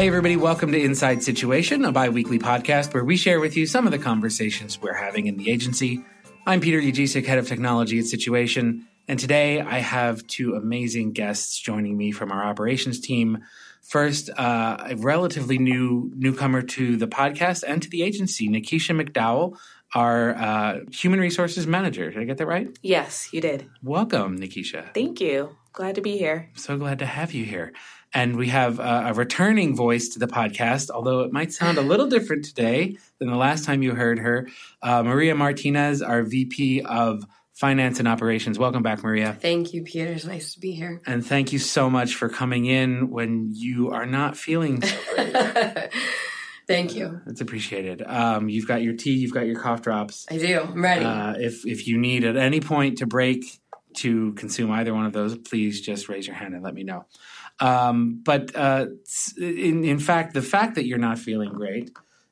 Hey, everybody, welcome to Inside Situation, a bi weekly podcast where we share with you some of the conversations we're having in the agency. I'm Peter Ujicic, head of technology at Situation, and today I have two amazing guests joining me from our operations team. First, uh, a relatively new newcomer to the podcast and to the agency, Nikisha McDowell, our uh, human resources manager. Did I get that right? Yes, you did. Welcome, Nikisha. Thank you. Glad to be here. So glad to have you here. And we have uh, a returning voice to the podcast, although it might sound a little different today than the last time you heard her. Uh, Maria Martinez, our VP of Finance and Operations. Welcome back, Maria. Thank you, Peter. It's nice to be here. And thank you so much for coming in when you are not feeling so great. thank you. It's appreciated. Um, you've got your tea, you've got your cough drops. I do. I'm ready. Uh, if if you need at any point to break to consume either one of those, please just raise your hand and let me know. Um, but uh, in, in fact, the fact that you're not feeling great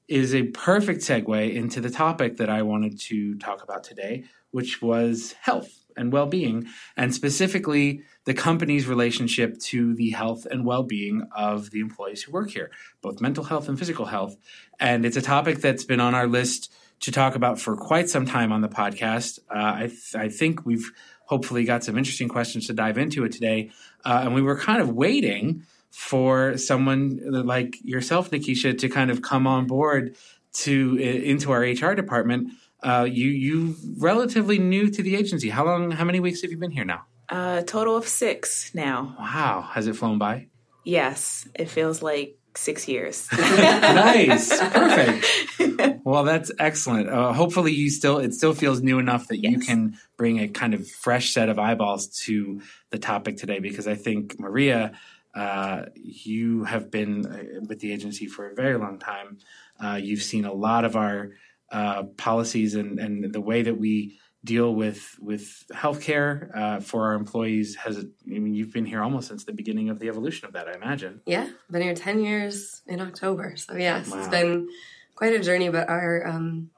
is a perfect segue into the topic that I wanted to talk about today, which was health and well being, and specifically the company's relationship to the health and well being of the employees who work here, both mental health and physical health. And it's a topic that's been on our list to talk about for quite some time on the podcast. Uh, I, th- I think we've hopefully got some interesting questions to dive into it today. Uh, and we were kind of waiting for someone like yourself, Nikisha, to kind of come on board to into our HR department. Uh, you you relatively new to the agency. How long? How many weeks have you been here now? A uh, total of six now. Wow, has it flown by? Yes, it feels like six years. nice, perfect. Well, that's excellent. Uh, hopefully, you still it still feels new enough that yes. you can bring a kind of fresh set of eyeballs to the topic today. Because I think Maria, uh, you have been uh, with the agency for a very long time. Uh, you've seen a lot of our uh, policies and and the way that we deal with with healthcare uh, for our employees has I mean you've been here almost since the beginning of the evolution of that I imagine. Yeah been here 10 years in October. So yes wow. it's been quite a journey but our um,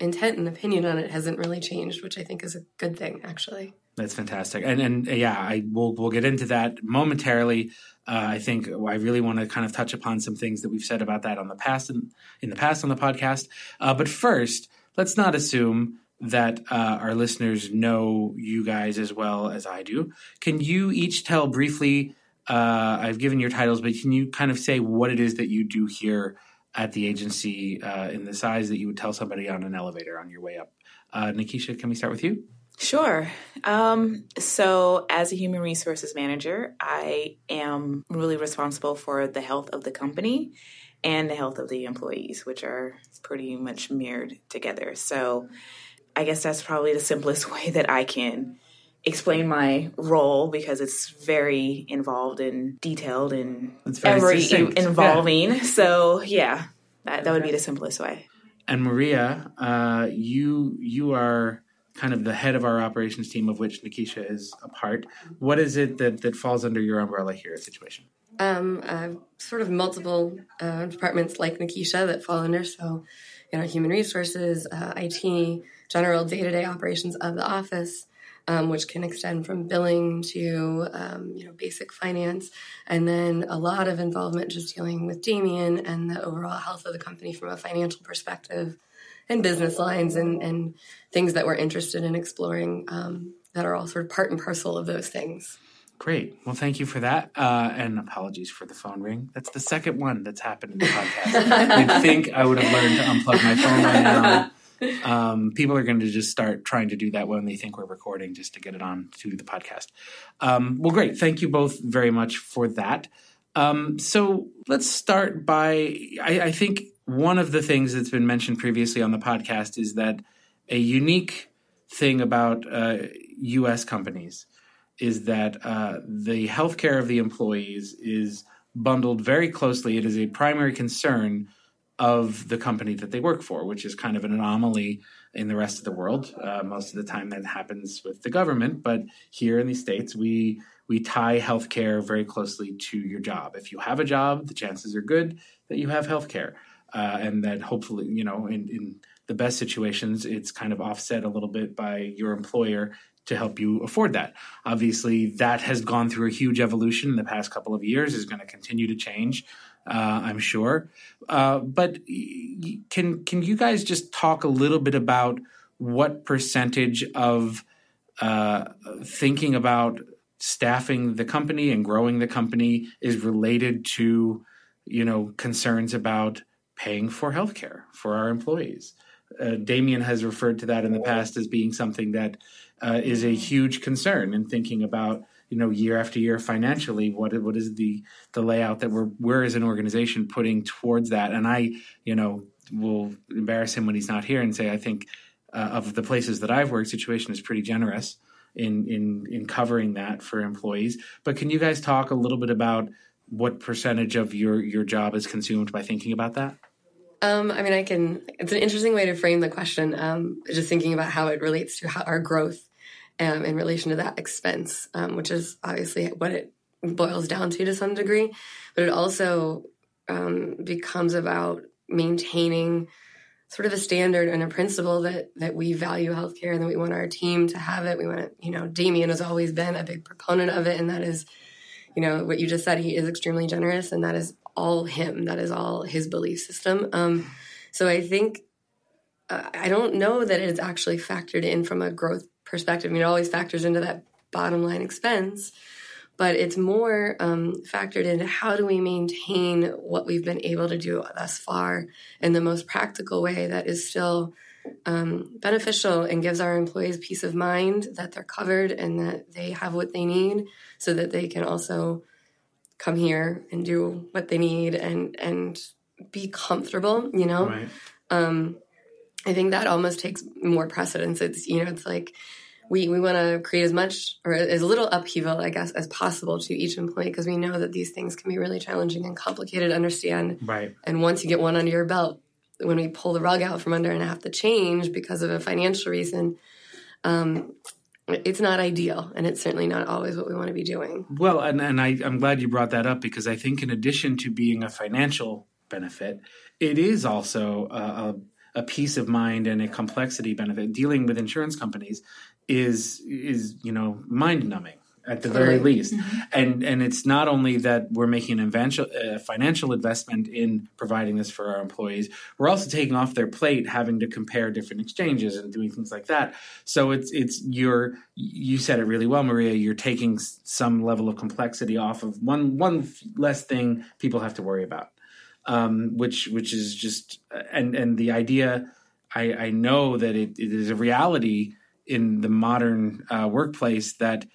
intent and opinion on it hasn't really changed which I think is a good thing actually. That's fantastic. And and yeah I will we'll get into that momentarily. Uh, I think I really want to kind of touch upon some things that we've said about that on the past in, in the past on the podcast. Uh, but first let's not assume that uh, our listeners know you guys as well as I do. Can you each tell briefly? Uh, I've given your titles, but can you kind of say what it is that you do here at the agency uh, in the size that you would tell somebody on an elevator on your way up? Uh, Nikisha, can we start with you? Sure. Um, so, as a human resources manager, I am really responsible for the health of the company and the health of the employees, which are pretty much mirrored together. So, I guess that's probably the simplest way that I can explain my role because it's very involved and detailed and very involving. Yeah. So yeah, that, that would be the simplest way. And Maria, uh, you you are kind of the head of our operations team, of which Nikisha is a part. What is it that that falls under your umbrella here at Situation? Um, uh, sort of multiple uh, departments like Nikisha that fall under. So, you know, human resources, uh, IT, general day to day operations of the office, um, which can extend from billing to um, you know basic finance, and then a lot of involvement just dealing with Damien and the overall health of the company from a financial perspective, and business lines and and things that we're interested in exploring um, that are all sort of part and parcel of those things. Great. Well, thank you for that. Uh, and apologies for the phone ring. That's the second one that's happened in the podcast. You'd think I would have learned to unplug my phone by now um, people are going to just start trying to do that when they think we're recording just to get it on to the podcast. Um, well, great. Thank you both very much for that. Um, so let's start by I, I, think one of the things that's been mentioned previously on the podcast is that a unique thing about uh, U.S. companies is that uh, the healthcare of the employees is bundled very closely. It is a primary concern of the company that they work for, which is kind of an anomaly in the rest of the world. Uh, most of the time, that happens with the government, but here in the states, we we tie healthcare very closely to your job. If you have a job, the chances are good that you have healthcare, uh, and that hopefully, you know, in, in the best situations, it's kind of offset a little bit by your employer to help you afford that. Obviously, that has gone through a huge evolution in the past couple of years, is going to continue to change. Uh, I'm sure. Uh, but can can you guys just talk a little bit about what percentage of uh, thinking about staffing the company and growing the company is related to you know concerns about paying for healthcare for our employees. Uh, Damien has referred to that in the past as being something that uh, is a huge concern in thinking about you know year after year financially what what is the the layout that we're we're as an organization putting towards that and i you know will embarrass him when he's not here and say i think uh, of the places that i've worked situation is pretty generous in in in covering that for employees but can you guys talk a little bit about what percentage of your your job is consumed by thinking about that um, I mean, I can. It's an interesting way to frame the question. Um, just thinking about how it relates to how our growth um, in relation to that expense, um, which is obviously what it boils down to to some degree. But it also um, becomes about maintaining sort of a standard and a principle that that we value healthcare and that we want our team to have it. We want to, you know, Damien has always been a big proponent of it, and that is, you know, what you just said. He is extremely generous, and that is all him. That is all his belief system. Um, so I think uh, I don't know that it's actually factored in from a growth perspective. I mean, it always factors into that bottom line expense, but it's more um, factored into how do we maintain what we've been able to do thus far in the most practical way that is still um, beneficial and gives our employees peace of mind that they're covered and that they have what they need so that they can also come here and do what they need and and be comfortable you know right. um, i think that almost takes more precedence it's you know it's like we, we want to create as much or as little upheaval, I guess, as possible to each employee because we know that these things can be really challenging and complicated to understand. Right. And once you get one under your belt, when we pull the rug out from under and have to change because of a financial reason, um, it's not ideal and it's certainly not always what we want to be doing. Well, and, and I, I'm glad you brought that up because I think in addition to being a financial benefit, it is also a, a a peace of mind and a complexity benefit. Dealing with insurance companies is is you know mind numbing at the very least. Mm-hmm. And and it's not only that we're making an uh, financial investment in providing this for our employees, we're also taking off their plate having to compare different exchanges and doing things like that. So it's it's you're you said it really well, Maria. You're taking some level of complexity off of one one less thing people have to worry about, um, which which is just and and the idea. I, I know that it, it is a reality in the modern uh, workplace that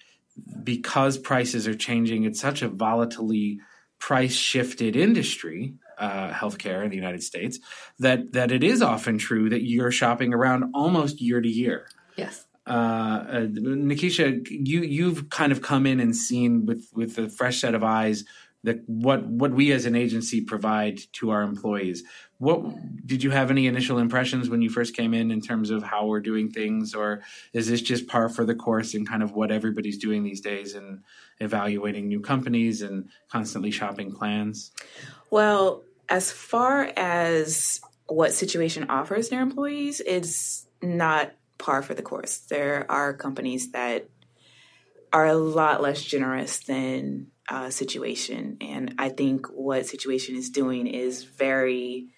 because prices are changing, it's such a volatilely price shifted industry, uh, healthcare in the United States, that that it is often true that you're shopping around almost year to year. Yes. Uh, uh, Nikisha, you you've kind of come in and seen with with a fresh set of eyes that what what we as an agency provide to our employees. What did you have any initial impressions when you first came in in terms of how we're doing things, or is this just par for the course in kind of what everybody's doing these days and evaluating new companies and constantly shopping plans? Well, as far as what situation offers their employees, it's not par for the course. There are companies that are a lot less generous than uh, situation. And I think what situation is doing is very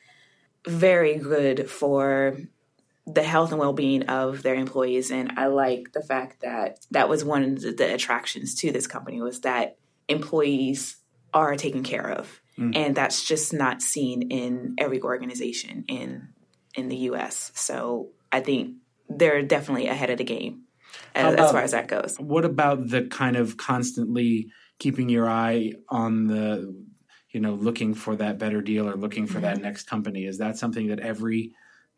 very good for the health and well-being of their employees and i like the fact that that was one of the, the attractions to this company was that employees are taken care of mm. and that's just not seen in every organization in in the us so i think they're definitely ahead of the game as, about, as far as that goes what about the kind of constantly keeping your eye on the you know looking for that better deal or looking for mm-hmm. that next company? Is that something that every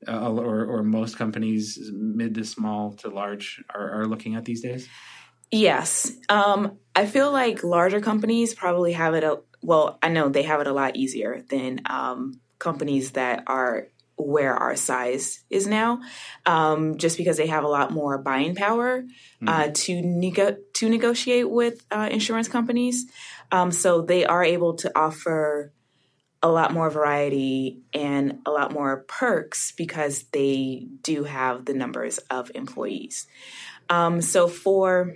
uh, or, or most companies mid to small to large are, are looking at these days? Yes. Um, i feel like larger companies probably have it a, well i know they have it a lot easier than um, companies that are where our size is now, um, just because they have a lot more buying power uh, mm-hmm. to nego- to negotiate with uh, insurance companies. Um, so they are able to offer a lot more variety and a lot more perks because they do have the numbers of employees. Um, so for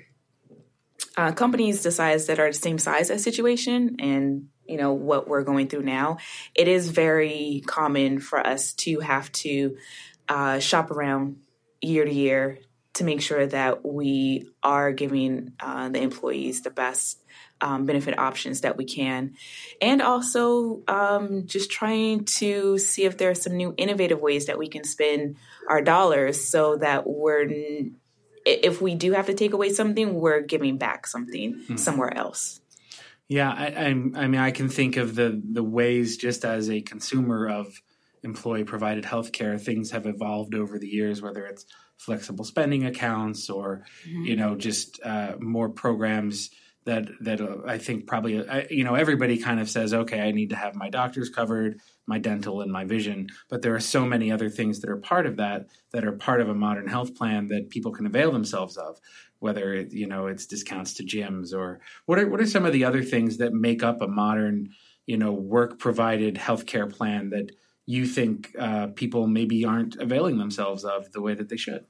uh, companies the size that are the same size as situation and you know what we're going through now, it is very common for us to have to uh, shop around year to year to make sure that we are giving uh, the employees the best um, benefit options that we can, and also um, just trying to see if there are some new innovative ways that we can spend our dollars so that we're if we do have to take away something, we're giving back something mm-hmm. somewhere else. Yeah, I, I, I mean, I can think of the the ways just as a consumer of employee provided healthcare, things have evolved over the years, whether it's flexible spending accounts or mm-hmm. you know just uh, more programs that that uh, I think probably uh, you know everybody kind of says okay I need to have my doctors covered my dental and my vision but there are so many other things that are part of that that are part of a modern health plan that people can avail themselves of whether it, you know it's discounts to gyms or what are what are some of the other things that make up a modern you know work provided healthcare plan that you think uh, people maybe aren't availing themselves of the way that they should?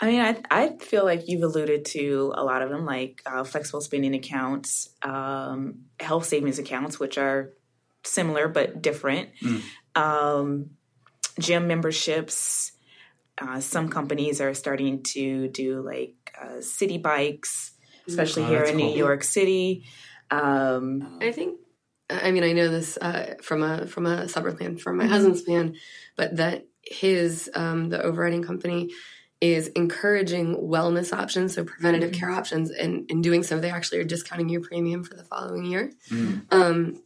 I mean, I, I feel like you've alluded to a lot of them, like uh, flexible spending accounts, um, health savings accounts, which are similar but different, mm. um, gym memberships. Uh, some companies are starting to do like uh, Citi Bikes, especially oh, here in cool. New York City. Um, I think I mean, I know this uh, from a from a separate plan from my mm-hmm. husband's plan, but that his um, the overriding company is encouraging wellness options, so preventative mm-hmm. care options, and in doing so, they actually are discounting your premium for the following year. Mm-hmm. Um,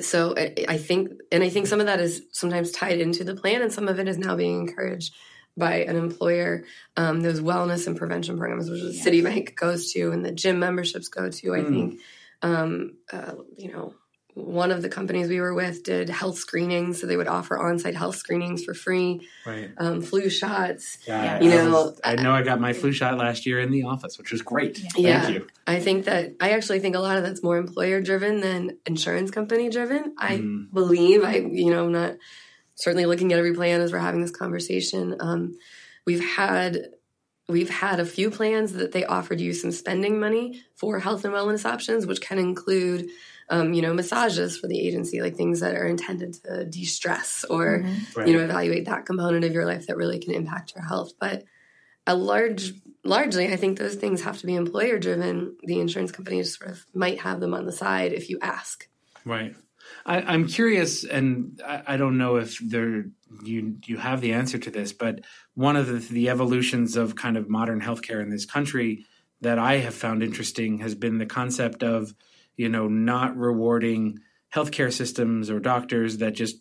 so I, think, and I think some of that is sometimes tied into the plan, and some of it is now being encouraged by an employer. Um, those wellness and prevention programs, which the yes. Citi Bike goes to, and the gym memberships go to. I mm. think, um, uh, you know one of the companies we were with did health screenings, so they would offer on-site health screenings for free. Right. Um, flu shots. Yeah. You know, I know I got my flu shot last year in the office, which was great. Yeah. Thank you. I think that I actually think a lot of that's more employer driven than insurance company driven. I mm. believe I, you know, I'm not certainly looking at every plan as we're having this conversation. Um, we've had we've had a few plans that they offered you some spending money for health and wellness options, which can include um, you know, massages for the agency, like things that are intended to de-stress or, mm-hmm. right. you know, evaluate that component of your life that really can impact your health. But a large, largely, I think those things have to be employer driven. The insurance companies sort of might have them on the side if you ask. Right. I, am curious, and I, I, don't know if there you you have the answer to this, but one of the, the evolutions of kind of modern healthcare in this country that I have found interesting has been the concept of you know, not rewarding healthcare systems or doctors that just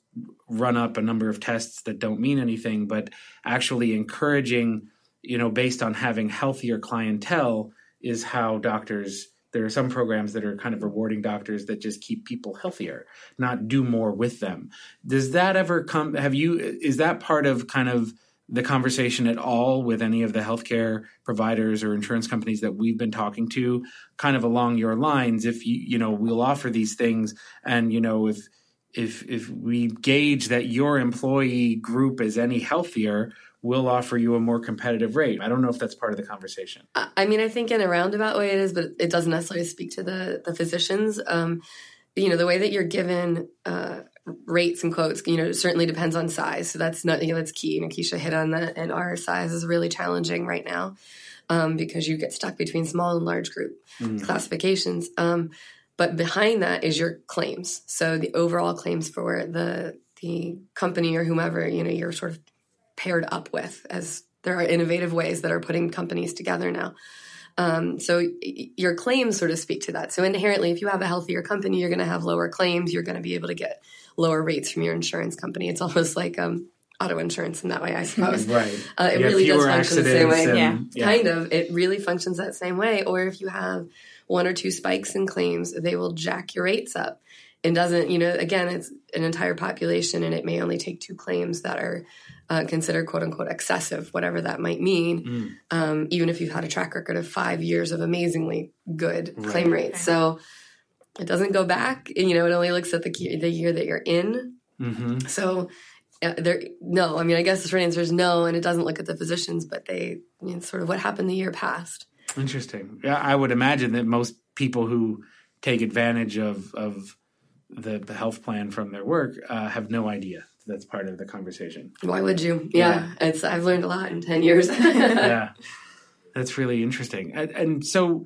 run up a number of tests that don't mean anything, but actually encouraging, you know, based on having healthier clientele is how doctors there are some programs that are kind of rewarding doctors that just keep people healthier, not do more with them. Does that ever come have you is that part of kind of the conversation at all with any of the healthcare providers or insurance companies that we've been talking to kind of along your lines if you you know we'll offer these things and you know if if if we gauge that your employee group is any healthier we'll offer you a more competitive rate. I don't know if that's part of the conversation. I mean i think in a roundabout way it is but it doesn't necessarily speak to the the physicians. Um, you know the way that you're given uh, rates and quotes, you know, it certainly depends on size. So that's not, you know, that's key. And Keisha hit on that. And our size is really challenging right now um, because you get stuck between small and large group mm. classifications. Um, but behind that is your claims. So the overall claims for the the company or whomever you know you're sort of paired up with, as there are innovative ways that are putting companies together now. Um, so your claims sort of speak to that. So inherently, if you have a healthier company, you're going to have lower claims. You're going to be able to get lower rates from your insurance company. It's almost like um, auto insurance in that way, I suppose. right. Uh, it really does function the same way. And, yeah. yeah. Kind of. It really functions that same way. Or if you have one or two spikes in claims, they will jack your rates up. It doesn't, you know, again, it's an entire population and it may only take two claims that are uh, considered quote unquote excessive, whatever that might mean, mm. um, even if you've had a track record of five years of amazingly good right. claim rates. So, it doesn't go back. You know, it only looks at the the year that you're in. Mm-hmm. So uh, there, no. I mean, I guess the short answer is no, and it doesn't look at the physicians, but they I mean, sort of what happened the year past. Interesting. Yeah, I would imagine that most people who take advantage of of the, the health plan from their work uh, have no idea that's part of the conversation. Why would you? Yeah, yeah. it's I've learned a lot in ten years. yeah, that's really interesting. And, and so,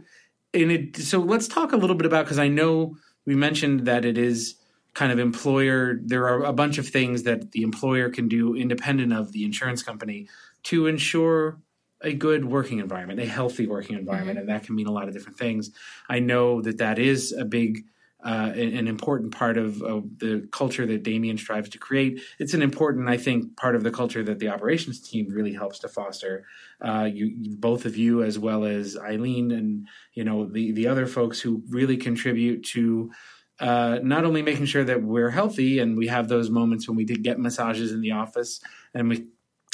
in it, so let's talk a little bit about because I know we mentioned that it is kind of employer. There are a bunch of things that the employer can do independent of the insurance company to ensure a good working environment, a healthy working environment, mm-hmm. and that can mean a lot of different things. I know that that is a big uh, an important part of, of, the culture that Damien strives to create. It's an important, I think, part of the culture that the operations team really helps to foster. Uh, you, both of you, as well as Eileen, and you know the the other folks who really contribute to. Uh, not only making sure that we're healthy and we have those moments when we did get massages in the office and we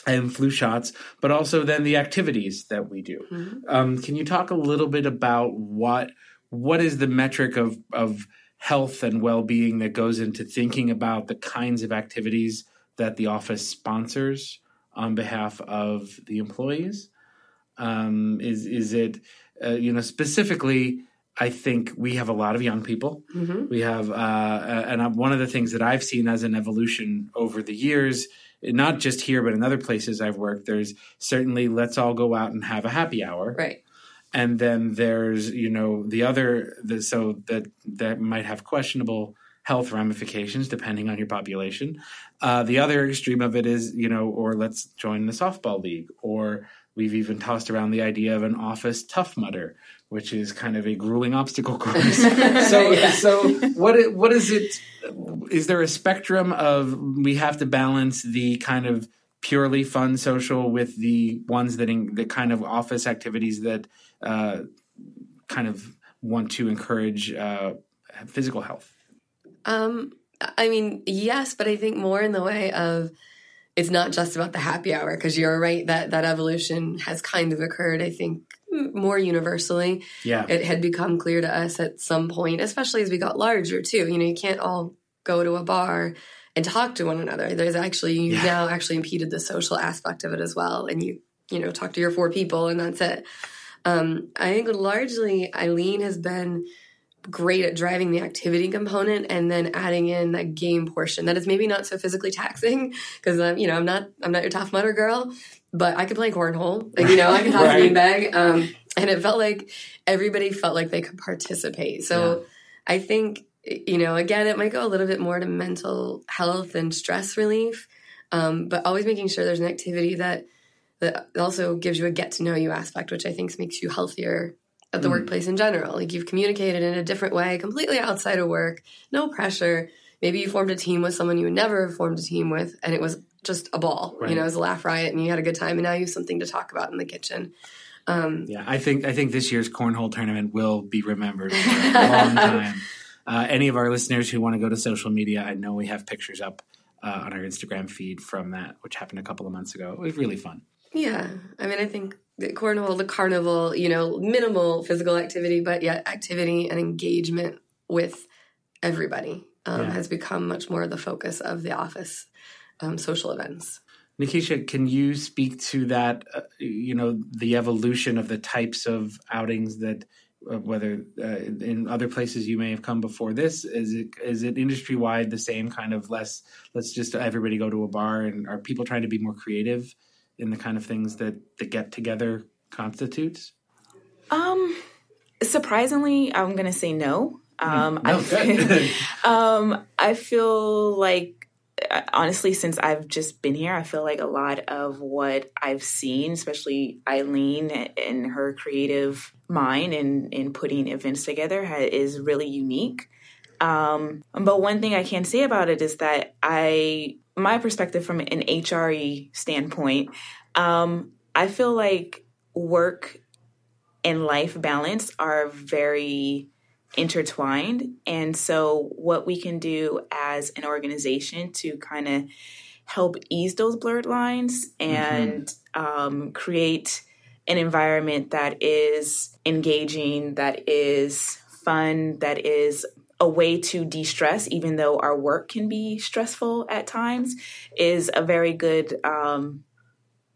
and flu shots, but also then the activities that we do. Mm-hmm. Um, can you talk a little bit about what what is the metric of of health and well-being that goes into thinking about the kinds of activities that the office sponsors on behalf of the employees um, is is it uh, you know specifically I think we have a lot of young people. Mm-hmm. We have, uh, uh and one of the things that I've seen as an evolution over the years, not just here but in other places I've worked, there's certainly let's all go out and have a happy hour, right? and then there's you know the other the, so that that might have questionable health ramifications depending on your population uh, the other extreme of it is you know or let's join the softball league or we've even tossed around the idea of an office tough mudder which is kind of a grueling obstacle course so yeah. so what what is it is there a spectrum of we have to balance the kind of purely fun social with the ones that in, the kind of office activities that uh, kind of want to encourage uh, physical health? Um, I mean, yes, but I think more in the way of it's not just about the happy hour because you're right that that evolution has kind of occurred. I think more universally. Yeah, it had become clear to us at some point, especially as we got larger too. You know, you can't all go to a bar and talk to one another. There's actually you yeah. now actually impeded the social aspect of it as well, and you you know talk to your four people and that's it. Um, I think largely Eileen has been great at driving the activity component and then adding in that game portion that is maybe not so physically taxing because um, you know I'm not I'm not your tough mudder girl, but I could play cornhole. Like, you know, I can toss right. a beanbag. Um, and it felt like everybody felt like they could participate. So yeah. I think you know, again, it might go a little bit more to mental health and stress relief, um, but always making sure there's an activity that that also gives you a get to know you aspect, which I think makes you healthier at the mm. workplace in general. Like you've communicated in a different way, completely outside of work, no pressure. Maybe you formed a team with someone you would never have formed a team with, and it was just a ball. Right. You know, it was a laugh riot, and you had a good time, and now you have something to talk about in the kitchen. Um, yeah, I think I think this year's cornhole tournament will be remembered for a long time. Uh, any of our listeners who want to go to social media, I know we have pictures up uh, on our Instagram feed from that, which happened a couple of months ago. It was really fun. Yeah, I mean, I think cornhole, the carnival, you know, minimal physical activity, but yet activity and engagement with everybody um, yeah. has become much more the focus of the office um, social events. Nikisha, can you speak to that? Uh, you know, the evolution of the types of outings that uh, whether uh, in other places you may have come before this is it is it industry wide the same kind of less let's just everybody go to a bar and are people trying to be more creative in the kind of things that the get together constitutes? Um surprisingly i'm gonna say no. Um no, I, um i feel like honestly, since I've just been here, I feel like a lot of what I've seen, especially Eileen and her creative mind in in putting events together, is really unique. Um, but one thing I can say about it is that I, my perspective from an HRE standpoint, um, I feel like work and life balance are very intertwined. And so, what we can do as an organization to kind of help ease those blurred lines and mm-hmm. um, create an environment that is engaging, that is fun, that is a way to de stress, even though our work can be stressful at times, is a very good um,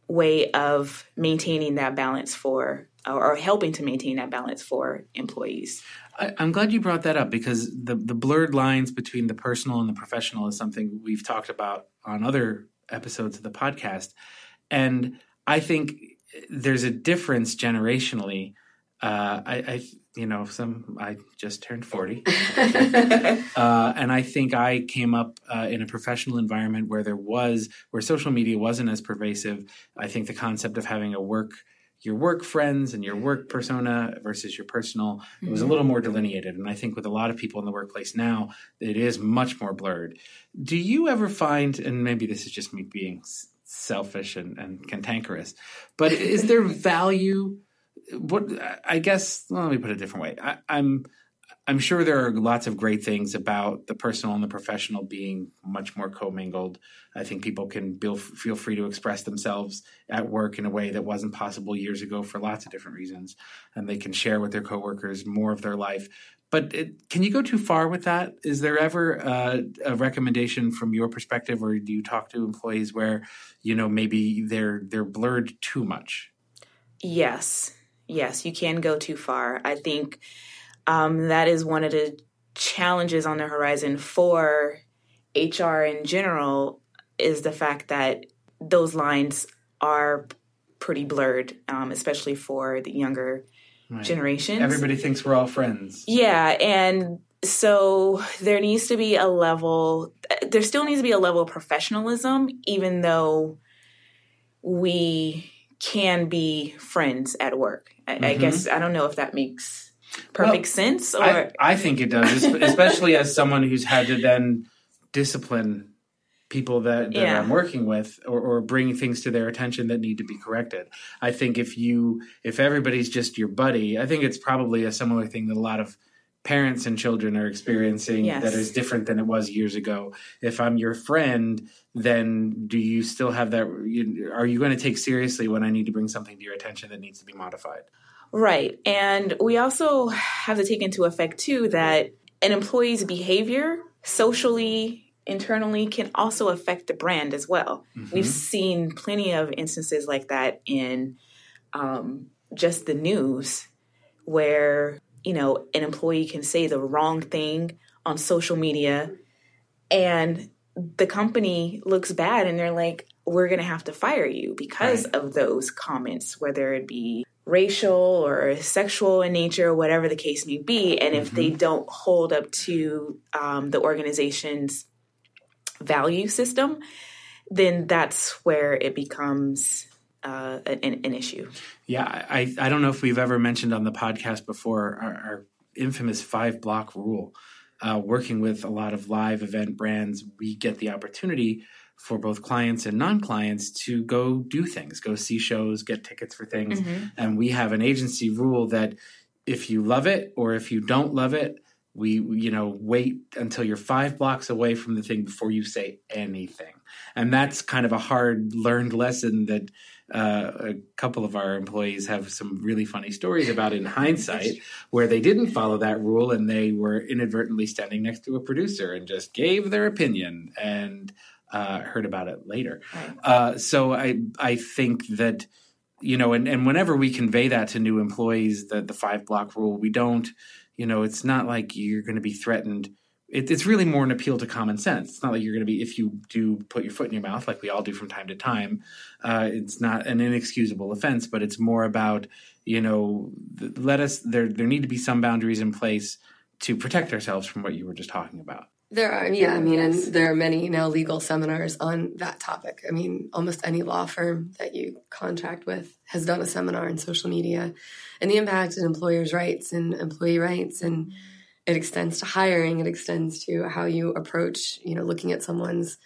way of maintaining that balance for or helping to maintain that balance for employees. I, am glad you brought that up because the the blurred lines between the personal and the professional is something we've talked about on other episodes of the podcast, and I think there's a difference generationally. Uh, I, I, you know, some I just turned forty, uh, and I think I came up uh, in a professional environment where there was where social media wasn't as pervasive. I think the concept of having a work your work friends and your work persona versus your personal it was a mm-hmm. little more delineated and i think with a lot of people in the workplace now it is much more blurred do you ever find and maybe this is just me being selfish and, and cantankerous but is there value what i guess let me put it a different way I, i'm I'm sure there are lots of great things about the personal and the professional being much more commingled. I think people can feel free to express themselves at work in a way that wasn't possible years ago for lots of different reasons, and they can share with their coworkers more of their life. But it, can you go too far with that? Is there ever uh, a recommendation from your perspective, or do you talk to employees where you know maybe they're they're blurred too much? Yes, yes, you can go too far. I think um, that is one of the challenges on the horizon for HR in general is the fact that those lines are pretty blurred, um, especially for the younger right. generations. Everybody thinks we're all friends. Yeah, and so there needs to be a level. There still needs to be a level of professionalism, even though we can be friends at work. I, mm-hmm. I guess I don't know if that makes perfect well, sense? Or I, I think it does, especially as someone who's had to then discipline people that, that yeah. I'm working with or, or bring things to their attention that need to be corrected. I think if you if everybody's just your buddy, I think it's probably a similar thing that a lot of parents and children are experiencing yes. that is different than it was years ago. If I'm your friend, then do you still have that? Are you going to take seriously when I need to bring something to your attention that needs to be modified? Right. And we also have to take into effect, too, that an employee's behavior socially, internally, can also affect the brand as well. Mm-hmm. We've seen plenty of instances like that in um, just the news where, you know, an employee can say the wrong thing on social media and the company looks bad and they're like, we're going to have to fire you because right. of those comments, whether it be racial or sexual in nature, or whatever the case may be. And if mm-hmm. they don't hold up to um, the organization's value system, then that's where it becomes uh, an, an, issue. Yeah, I, I don't know if we've ever mentioned on the podcast before our, our infamous five block rule. Uh, working with a lot of live event brands, we get the opportunity for both clients and non-clients to go do things, go see shows, get tickets for things. Mm-hmm. And we have an agency rule that if you love it or if you don't love it, we you know wait until you're 5 blocks away from the thing before you say anything. And that's kind of a hard learned lesson that uh, a couple of our employees have some really funny stories about in hindsight where they didn't follow that rule and they were inadvertently standing next to a producer and just gave their opinion and uh, heard about it later. Uh, so I I think that you know, and, and whenever we convey that to new employees, the the five block rule, we don't, you know, it's not like you're going to be threatened. It, it's really more an appeal to common sense. It's not like you're going to be if you do put your foot in your mouth, like we all do from time to time. Uh, it's not an inexcusable offense, but it's more about you know, let us there. There need to be some boundaries in place to protect ourselves from what you were just talking about. There are, yeah, I mean, and there are many now legal seminars on that topic. I mean, almost any law firm that you contract with has done a seminar in social media and the impact on employers' rights and employee rights. And it extends to hiring, it extends to how you approach, you know, looking at someone's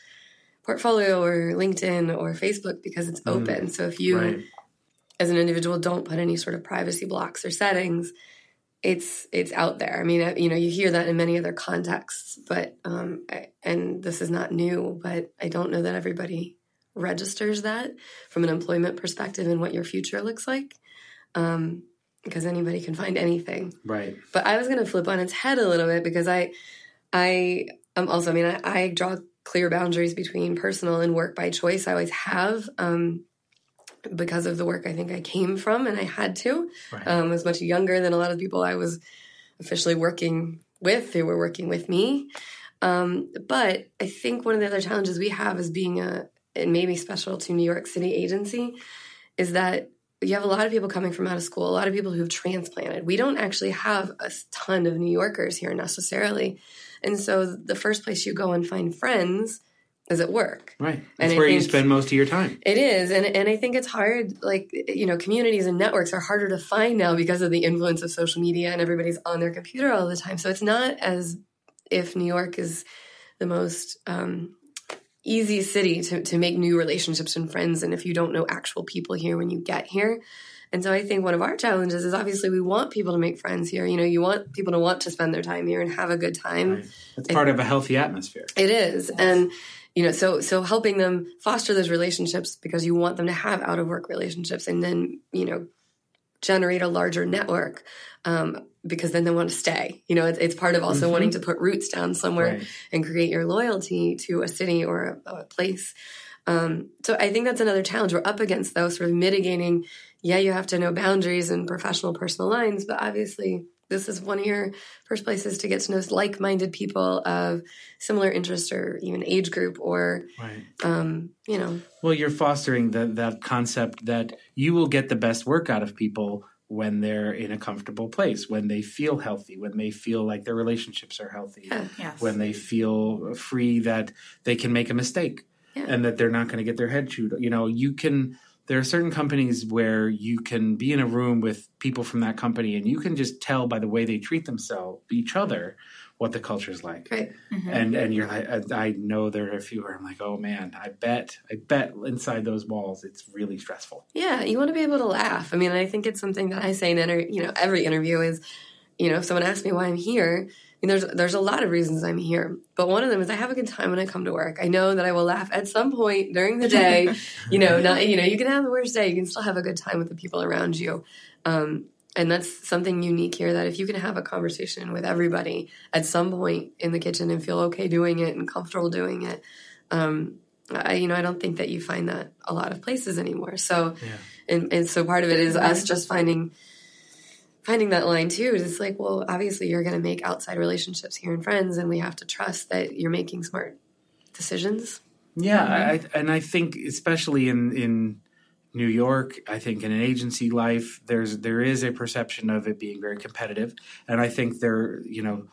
portfolio or LinkedIn or Facebook because it's mm, open. So if you, right. as an individual, don't put any sort of privacy blocks or settings, it's it's out there. I mean, you know, you hear that in many other contexts, but um, I, and this is not new, but I don't know that everybody registers that from an employment perspective and what your future looks like, um, because anybody can find anything. Right. But I was going to flip on its head a little bit because I, I am also. I mean, I, I, draw clear boundaries between personal and work by choice. I always have. Um, because of the work I think I came from and I had to. Right. Um, I was much younger than a lot of the people I was officially working with who were working with me. Um, but I think one of the other challenges we have as being a, and maybe special to New York City agency, is that you have a lot of people coming from out of school, a lot of people who've transplanted. We don't actually have a ton of New Yorkers here necessarily. And so the first place you go and find friends is at work. Right. And That's I where you spend most of your time. It is, and and I think it's hard. Like you know, communities and networks are harder to find now because of the influence of social media and everybody's on their computer all the time. So it's not as if New York is the most um, easy city to to make new relationships and friends, and if you don't know actual people here when you get here. And so I think one of our challenges is obviously we want people to make friends here. You know, you want people to want to spend their time here and have a good time. Right. That's part of a healthy atmosphere. It is. And you know, so so helping them foster those relationships because you want them to have out of work relationships and then, you know, generate a larger network. Um, because then they want to stay. You know, it's, it's part of also Mhm. wanting to put roots down somewhere Right. and create your loyalty to a city or a, a place. Um, so I think that's another challenge we're up against, though, sort of mitigating. Yeah, you have to know boundaries and professional, personal lines, but obviously, this is one of your first places to get to know like minded people of similar interest or even age group, or, Right. um, you know, Well, you're fostering the, that concept that you will get the best work out of people when they're in a comfortable place, when they feel healthy, when they feel like their relationships are healthy, Yeah. Yes. when they feel free that they can make a mistake Yeah. and that they're not going to get their head chewed. You know, you can. There are certain companies where you can be in a room with people from that company, and you can just tell by the way they treat themselves, each other, what the culture's like. right. Mhm. and and you're like I, I know there are a few where I'm like oh man I bet I bet inside those walls it's really stressful Yeah, you want to be able to laugh. I mean, I think it's something that I say in inter- you know every interview is, you know, if someone asks me why I'm here, I mean, there's there's a lot of reasons I'm here, but one of them is I have a good time when I come to work. I know that I will laugh at some point during the day. you know, not you know, you can have the worst day, you can still have a good time with the people around you. Um, and that's something unique here that if you can have a conversation with everybody at some point in the kitchen and feel okay doing it and comfortable doing it, um, I, you know, I don't think that you find that a lot of places anymore. So, Yeah. and, and so part of it is us just finding finding that line too. It's like, well, obviously you're going to make outside relationships here and friends, and we have to trust that you're making smart decisions. yeah I, I- and I think especially in in New York I think in an agency life there's there is a perception of it being very competitive and I think there you know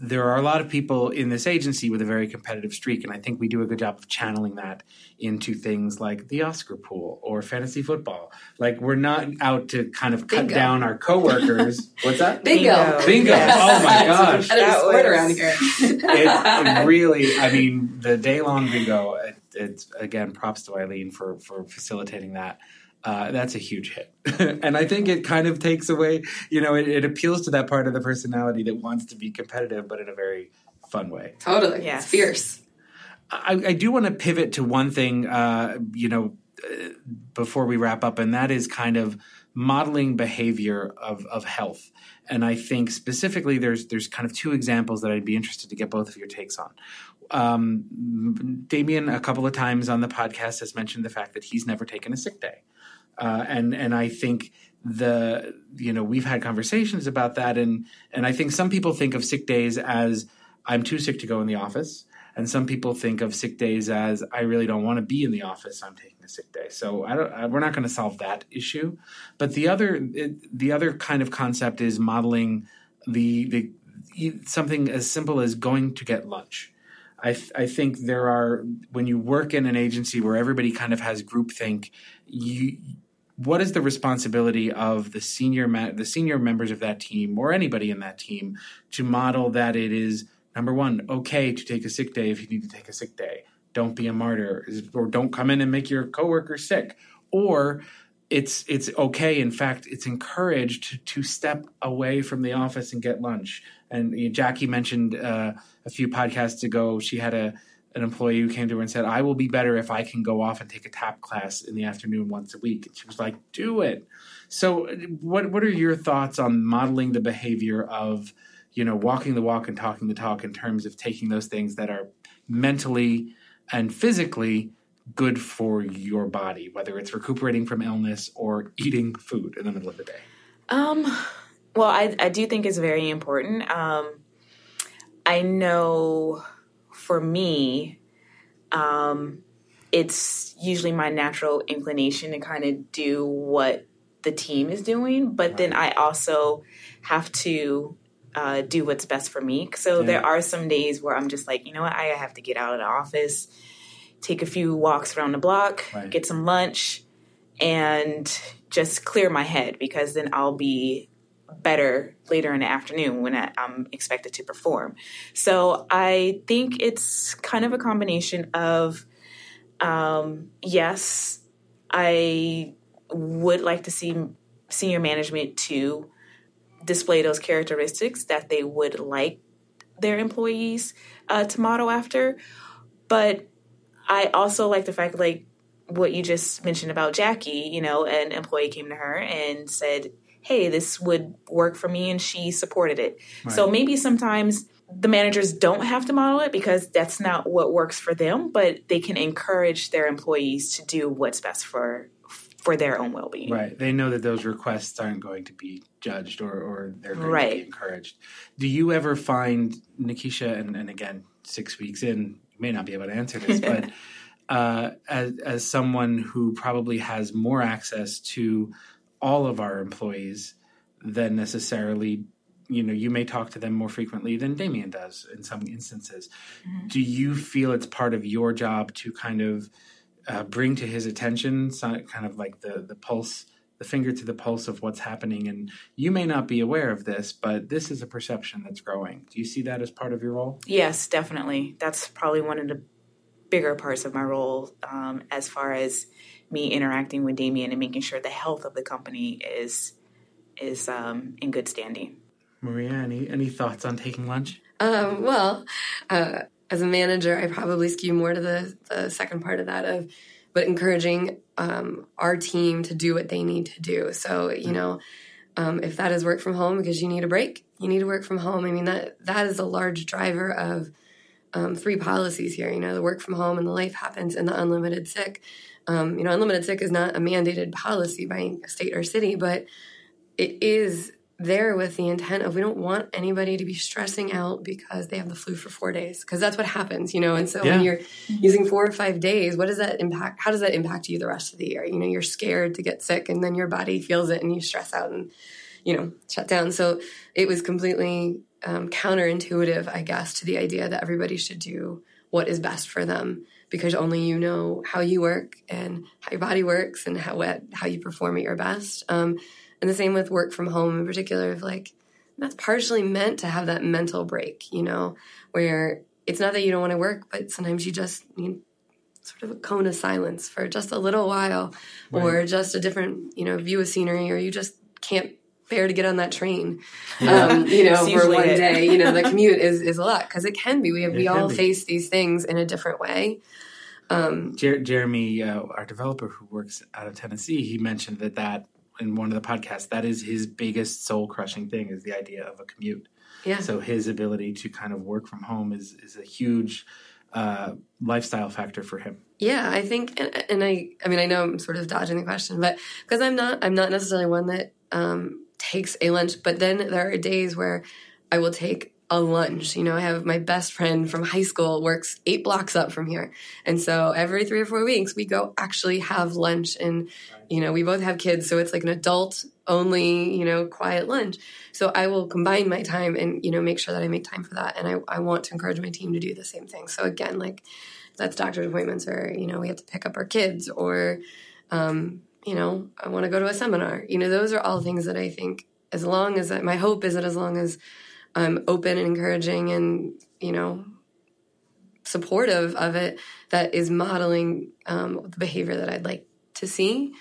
there are a lot of people in this agency with a very competitive streak, and I think we do a good job of channeling that into things like the Oscar pool or fantasy football. Like we're not out to kind of cut Bingo. down our coworkers. What's that? Bingo. Bingo. Yes. Oh my gosh. Competitive That sport was- around here. It, it really, I mean, the day long bingo. It, it's again, props to Eileen for for facilitating that. Uh, that's a huge hit, and I think it kind of takes away. You know, it, it appeals to that part of the personality that wants to be competitive, but in a very fun way. Totally. Yeah. It's fierce. I, I do want to pivot to one thing, uh, you know, uh, before we wrap up, and that is kind of modeling behavior of, of health. And I think specifically, there's there's kind of two examples that I'd be interested to get both of your takes on. Um, Damien, a couple of times on the podcast, has mentioned the fact that he's never taken a sick day, uh, and and I think the you know we've had conversations about that, and and I think some people think of sick days as I'm too sick to go in the office. And some people think of sick days as I really don't want to be in the office. I'm taking a sick day. So I don't, I, we're not going to solve that issue. But the other it, the other kind of concept is modeling the the something as simple as going to get lunch. I, th- I think there are when you work in an agency where everybody kind of has groupthink, you what is the responsibility of the senior ma- the senior members of that team or anybody in that team to model that it is number one okay to take a sick day if you need to take a sick day. Don't be a martyr or don't come in and make your coworker sick. Or it's it's okay. In fact it's encouraged to step away from the office and get lunch. And jackie mentioned uh, a few podcasts ago she had a an employee who came to her and said i will be better if i can go off and take a tap class in the afternoon once a week. And she was like do it. So what what are your thoughts on modeling the behavior of you know walking the walk and talking the talk in terms of taking those things that are mentally and physically good for your body, whether it's recuperating from illness or eating food in the middle of the day? Um, well, I, I do think it's very important. Um, I know for me, um, it's usually my natural inclination to kind of do what the team is doing, but then I also have to uh, do what's best for me. So Yeah. there are some days where I'm just like, you know what, I have to get out of the office, take a few walks around the block, Right. get some lunch, and just clear my head because then I'll be better later in the afternoon when I, I'm expected to perform. So I think it's kind of a combination of um, yes, I would like to see senior management to display those characteristics that they would like their employees uh, to model after. But I also like the fact, like what you just mentioned about Jackie, you know, an employee came to her and said, Hey, this would work for me, and she supported it. So maybe sometimes the managers don't have to model it because that's not what works for them, but they can encourage their employees to do what's best for for their own well being. Right. They know that those requests aren't going to be judged or, or they're going to Right. be encouraged. Do you ever find, Nikisha, and, and again, six weeks in, may not be able to answer this, but uh, as, as someone who probably has more access to all of our employees than necessarily, you know, you may talk to them more frequently than Damien does in some instances. Do you feel it's part of your job to kind of uh, bring to his attention some, kind of like the the pulse the finger to the pulse of what's happening and you may not be aware of this but this is a perception that's growing do you see that as part of your role Yes, definitely. That's probably one of the bigger parts of my role um, as far as me interacting with Damien and making sure the health of the company is is um, in good standing. maria any any thoughts on taking lunch Um, well, uh, as a manager, I probably skew more to the, the second part of that of, but encouraging um, our team to do what they need to do. So you know, um, if that is work from home because you need a break, you need to work from home. I mean that that is a large driver of um, three policies here. You know, the work from home and the life happens, and the unlimited sick. Um, you know, unlimited sick is not a mandated policy by state or city, but it is there with the intent of we don't want anybody to be stressing out because they have the flu for four days because that's what happens you know? And so Yeah. when you're using four or five days what does that impact how does that impact you the rest of the year? You know you're scared to get sick and then your body feels it and you stress out and you know shut down. So it was completely um, counterintuitive i guess to the idea that everybody should do what is best for them because only you know how you work and how your body works and how what, how you perform at your best. Um, and the same with work from home in particular of like that's partially meant to have that mental break you know where it's not that you don't want to work but sometimes you just need sort of a cone of silence for just a little while or just a different you know view of scenery or you just can't bear to get on that train um, you know for one it. day. You know the commute is, is a lot because it can be. We, have, we can all be. face these things in a different way. Um, Jer- jeremy uh, our developer who works out of tennessee he mentioned that that in one of the podcasts that is his biggest soul crushing thing is the idea of a commute yeah so his ability to kind of work from home is is a huge uh, lifestyle factor for him Yeah, I think, and, and I, I mean, I know I'm sort of dodging the question, but because I'm not, I'm not necessarily one that um, takes a lunch. But then there are days where I will take a lunch. You know, I have my best friend from high school works eight blocks up from here, and so every three or four weeks we go actually have lunch. And you know, we both have kids, so it's like an adult only, you know, quiet lunch. So I will combine my time and you know make sure that I make time for that, and I, I want to encourage my team to do the same thing. So again, like that's doctor's appointments or you know we have to pick up our kids or um, you know i want to go to a seminar you know those are all things that i think as long as my hope is that as long as i'm open and encouraging and you know supportive of it that is modeling um, the behavior that i'd like to see.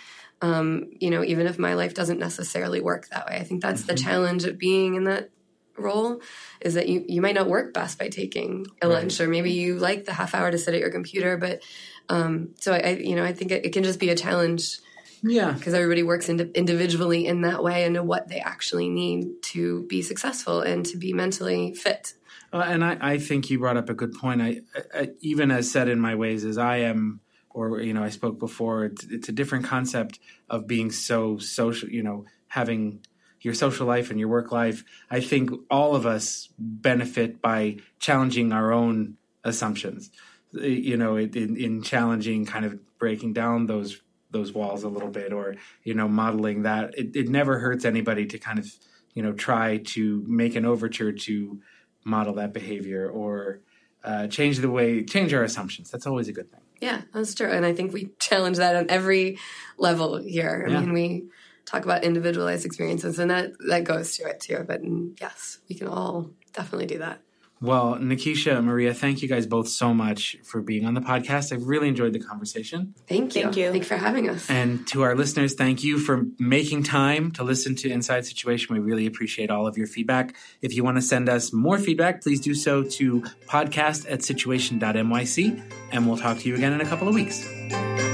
Um, you know even if my life doesn't necessarily work that way. I think that's the challenge of being in that role is that you, you might not work best by taking a Right. lunch or maybe you like the half hour to sit at your computer but um, so I, I you know i think it, it can just be a challenge yeah because everybody works indi- individually in that way and know what they actually need to be successful and to be mentally fit Uh, and I, I think you brought up a good point. I, I, even as said in my ways, as I am or you know I spoke before. It's, it's a different concept of being so social. You know, having your social life and your work life. I think all of us benefit by challenging our own assumptions. You know, in, in challenging, kind of breaking down those those walls a little bit, or you know, modeling that. It, it never hurts anybody to kind of you know try to make an overture to model that behavior or uh, change the way change our assumptions. That's always a good thing. Yeah, that's true. And I think we challenge that on every level here. I yeah. mean, we talk about individualized experiences and that that goes to it too. But mm, yes, we can all definitely do that. Well, Nikisha, Maria, thank you guys both so much for being on the podcast. I've really enjoyed the conversation. Thank you. Thank you. Thank for having us. And to our listeners, thank you for making time to listen to Inside Situation. We really appreciate all of your feedback. If you want to send us more feedback, please do so to podcast at situation.nyc, and we'll talk to you again in a couple of weeks.